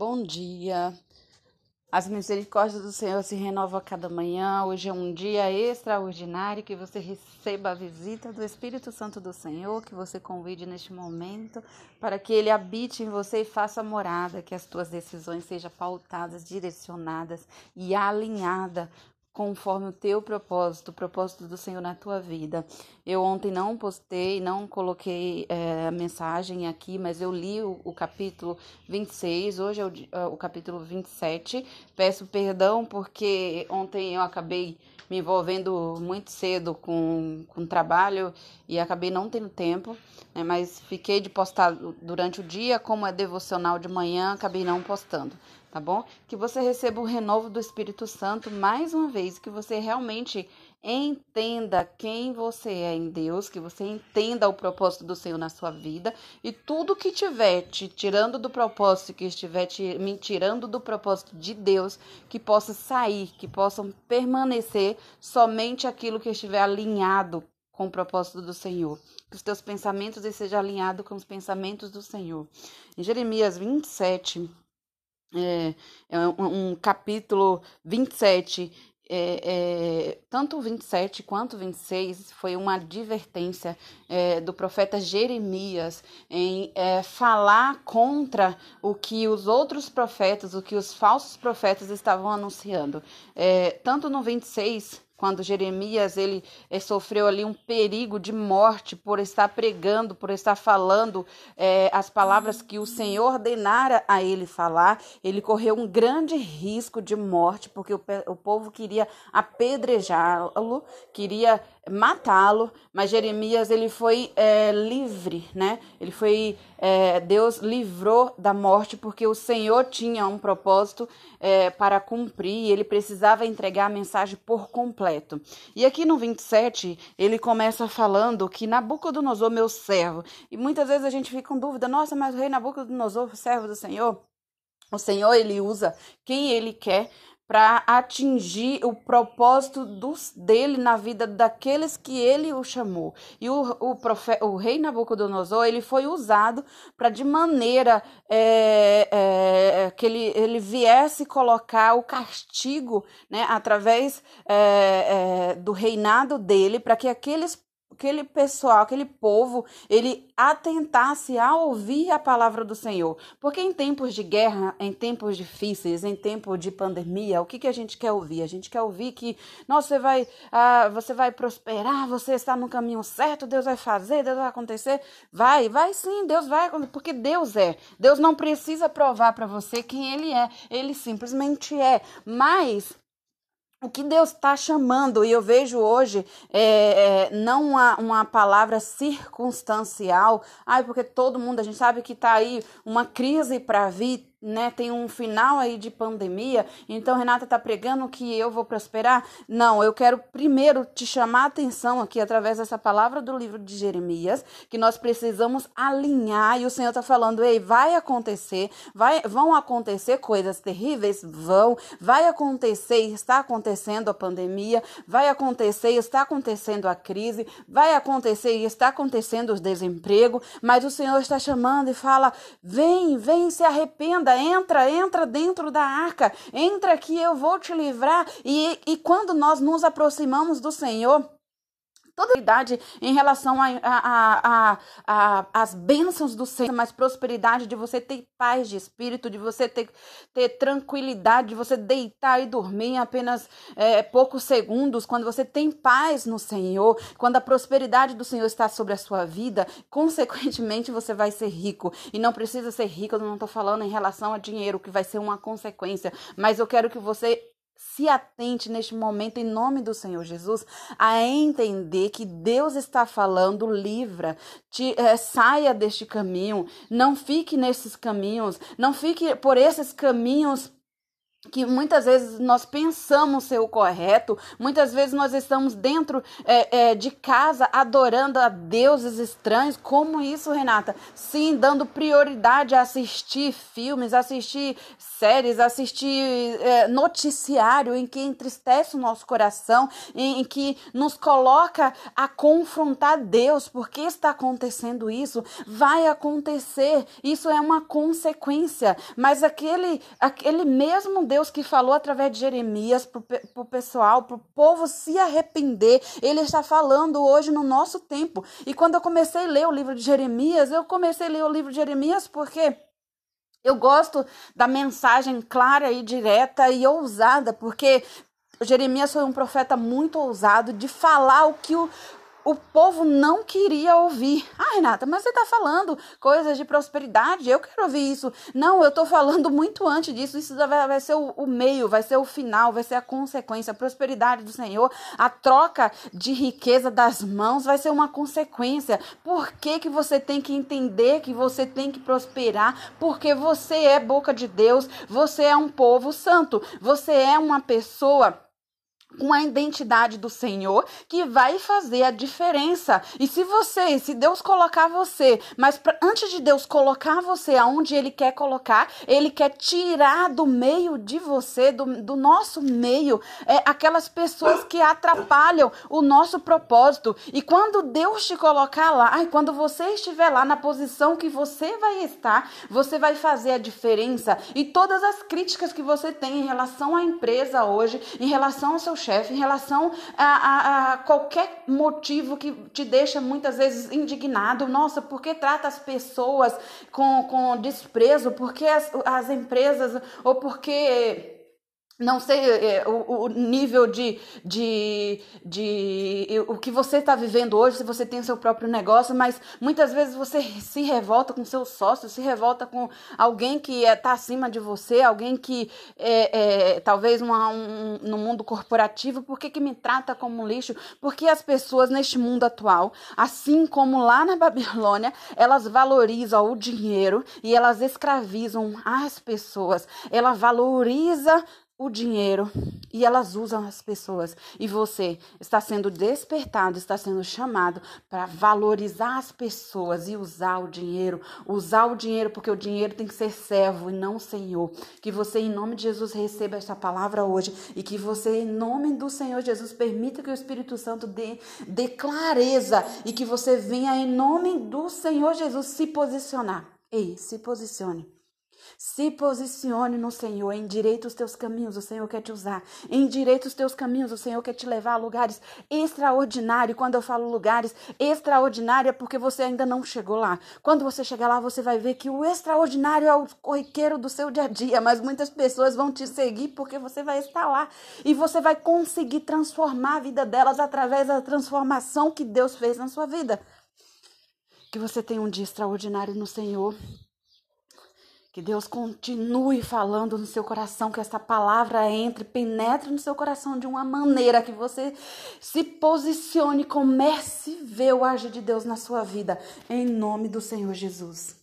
Bom dia. As misericórdias do Senhor se renovam a cada manhã. Hoje é um dia extraordinário que você receba a visita do Espírito Santo do Senhor, que você convide neste momento para que ele habite em você e faça morada, que as tuas decisões sejam pautadas, direcionadas e alinhadas conforme o teu propósito, o propósito do Senhor na tua vida. Eu ontem não postei, não coloquei é, a mensagem aqui, mas eu li o, o capítulo 26, hoje é o, é, o capítulo 27. Peço perdão porque ontem eu acabei me envolvendo muito cedo com, com trabalho e acabei não tendo tempo, né, mas fiquei de postar durante o dia, como é devocional de manhã, acabei não postando tá bom? Que você receba o renovo do Espírito Santo mais uma vez, que você realmente entenda quem você é em Deus, que você entenda o propósito do Senhor na sua vida e tudo que tiver te tirando do propósito, que estiver te, me tirando do propósito de Deus, que possa sair, que possam permanecer somente aquilo que estiver alinhado com o propósito do Senhor. Que os teus pensamentos estejam alinhados com os pensamentos do Senhor. Em Jeremias 27, é, é um, um capítulo 27, é, é, tanto o 27 quanto o 26 foi uma advertência é, do profeta Jeremias em é, falar contra o que os outros profetas, o que os falsos profetas estavam anunciando. É, tanto no 26 quando Jeremias ele é, sofreu ali um perigo de morte por estar pregando, por estar falando é, as palavras que o Senhor ordenara a ele falar, ele correu um grande risco de morte porque o, o povo queria apedrejá-lo, queria matá-lo, mas Jeremias ele foi é, livre, né? Ele foi Deus livrou da morte porque o Senhor tinha um propósito para cumprir e ele precisava entregar a mensagem por completo. E aqui no 27 ele começa falando que Nabucodonosor meu servo e muitas vezes a gente fica com dúvida, nossa, mas o rei Nabucodonosor, servo do Senhor, o Senhor ele usa quem ele quer para atingir o propósito dos, dele na vida daqueles que ele o chamou. E o, o, profe, o rei Nabucodonosor ele foi usado para de maneira é, é, que ele, ele viesse colocar o castigo né, através é, é do reinado dele para que aqueles aquele pessoal, aquele povo, ele atentasse a ouvir a palavra do Senhor. Porque em tempos de guerra, em tempos difíceis, em tempo de pandemia, o que, que a gente quer ouvir? A gente quer ouvir que, nossa, você vai, ah, você vai prosperar, você está no caminho certo, Deus vai fazer, Deus vai acontecer. Vai, vai sim, Deus vai, porque Deus é. Deus não precisa provar para você quem Ele é, Ele simplesmente é. Mas o que Deus está chamando, e eu vejo hoje é, é, não uma, uma palavra circunstancial, ai, porque todo mundo, a gente sabe que está aí uma crise para vir, né, tem um final aí de pandemia, então Renata está pregando que eu vou prosperar. Não, eu quero primeiro te chamar a atenção aqui através dessa palavra do livro de Jeremias, que nós precisamos alinhar e o Senhor está falando, ei, vai acontecer, vai, vão acontecer coisas terríveis, vão, vai acontecer, está acontecendo a pandemia, vai acontecer, está acontecendo a crise, vai acontecer e está acontecendo o desemprego, mas o Senhor está chamando e fala, vem, vem, se arrependa entra, entra dentro da arca, entra que eu vou te livrar. E, e quando nós nos aproximamos do Senhor, toda idade em relação a, a, a, a, bênçãos do Senhor, mas prosperidade de você ter paz de espírito, de você ter, ter tranquilidade, de você deitar e dormir em apenas é, poucos segundos, quando você tem paz no Senhor, quando a prosperidade do Senhor está sobre a sua vida, consequentemente você vai ser rico. E não precisa ser rico, eu não estou falando em relação a dinheiro, que vai ser uma consequência, mas eu quero que você se atente neste momento, em nome do Senhor Jesus, a entender que Deus está falando, livra, te, é, saia deste caminho, não fique nesses caminhos, não fique por esses caminhos que muitas vezes nós pensamos ser o correto, muitas vezes nós estamos dentro é, é, de casa adorando a deuses estranhos. Como isso, Renata? Sim, dando prioridade a assistir filmes, assistir séries, assistir é, noticiário em que entristece o nosso coração, em, em que nos coloca a confrontar Deus. Por que está acontecendo isso? Vai acontecer. Isso é uma consequência. Mas aquele, aquele mesmo Deus que falou através de Jeremias para o pessoal, para o povo se arrepender, ele está falando hoje no nosso tempo. E quando eu comecei a ler o livro de Jeremias, eu comecei a ler o livro de Jeremias porque. Eu gosto da mensagem clara e direta e ousada, porque Jeremias foi um profeta muito ousado de falar o que o, o povo não queria ouvir. Ah, Renata, mas você está falando coisas de prosperidade, eu quero ouvir isso. Não, eu estou falando muito antes disso. Isso vai, vai ser o, o, meio, vai ser o final, vai ser a consequência. A prosperidade do Senhor, a troca de riqueza das mãos vai ser uma consequência. Por que, que você tem que entender que você tem que prosperar? Porque você é boca de Deus, você é um povo santo, você é uma pessoa com a identidade do Senhor que vai fazer a diferença. E se você, se Deus colocar você, mas pra, antes de Deus colocar você aonde Ele quer colocar, Ele quer tirar do meio de você, do, do nosso meio, é, aquelas pessoas que atrapalham o nosso propósito. E quando Deus te colocar lá, e quando você estiver lá na posição que você vai estar, você vai fazer a diferença. E todas as críticas que você tem em relação à empresa hoje, em relação ao seu chefe em relação a, a, a, qualquer motivo que te deixa muitas vezes indignado. Nossa, por que trata as pessoas com, com desprezo? Por que as, as empresas, ou porque não sei é, o, o, nível de, de, de o que você está vivendo hoje, se você tem seu próprio negócio, mas muitas vezes você se revolta com seu sócio, se revolta com alguém que está é, tá acima de você, alguém que é, é talvez uma, um, no mundo corporativo, por que, que me trata como lixo? Porque as pessoas neste mundo atual, assim como lá na Babilônia, elas valorizam o dinheiro e elas escravizam as pessoas. Ela valoriza o dinheiro e elas usam as pessoas. E você está sendo despertado, está sendo chamado para valorizar as pessoas e usar o dinheiro. Usar o dinheiro, porque o dinheiro tem que ser servo e não senhor. Que você, em nome de Jesus, receba essa palavra hoje e que você, em nome do Senhor Jesus, permita que o Espírito Santo dê, dê clareza e que você venha, em nome do Senhor Jesus, se posicionar. Ei, se posicione. Se posicione no Senhor, endireita os teus caminhos, o Senhor quer te usar. Endireita os teus caminhos, o Senhor quer te levar a lugares extraordinários. Quando eu falo lugares extraordinários é porque você ainda não chegou lá. Quando você chegar lá, você vai ver que o extraordinário é o corriqueiro do seu dia a dia, mas muitas pessoas vão te seguir porque você vai estar lá e você vai conseguir transformar a vida delas através da transformação que Deus fez na sua vida. Que você tenha um dia extraordinário no Senhor. Que Deus continue falando no seu coração, que essa palavra entre, penetre no seu coração de uma maneira que você se posicione, comece a ver o agir de Deus na sua vida, em nome do Senhor Jesus.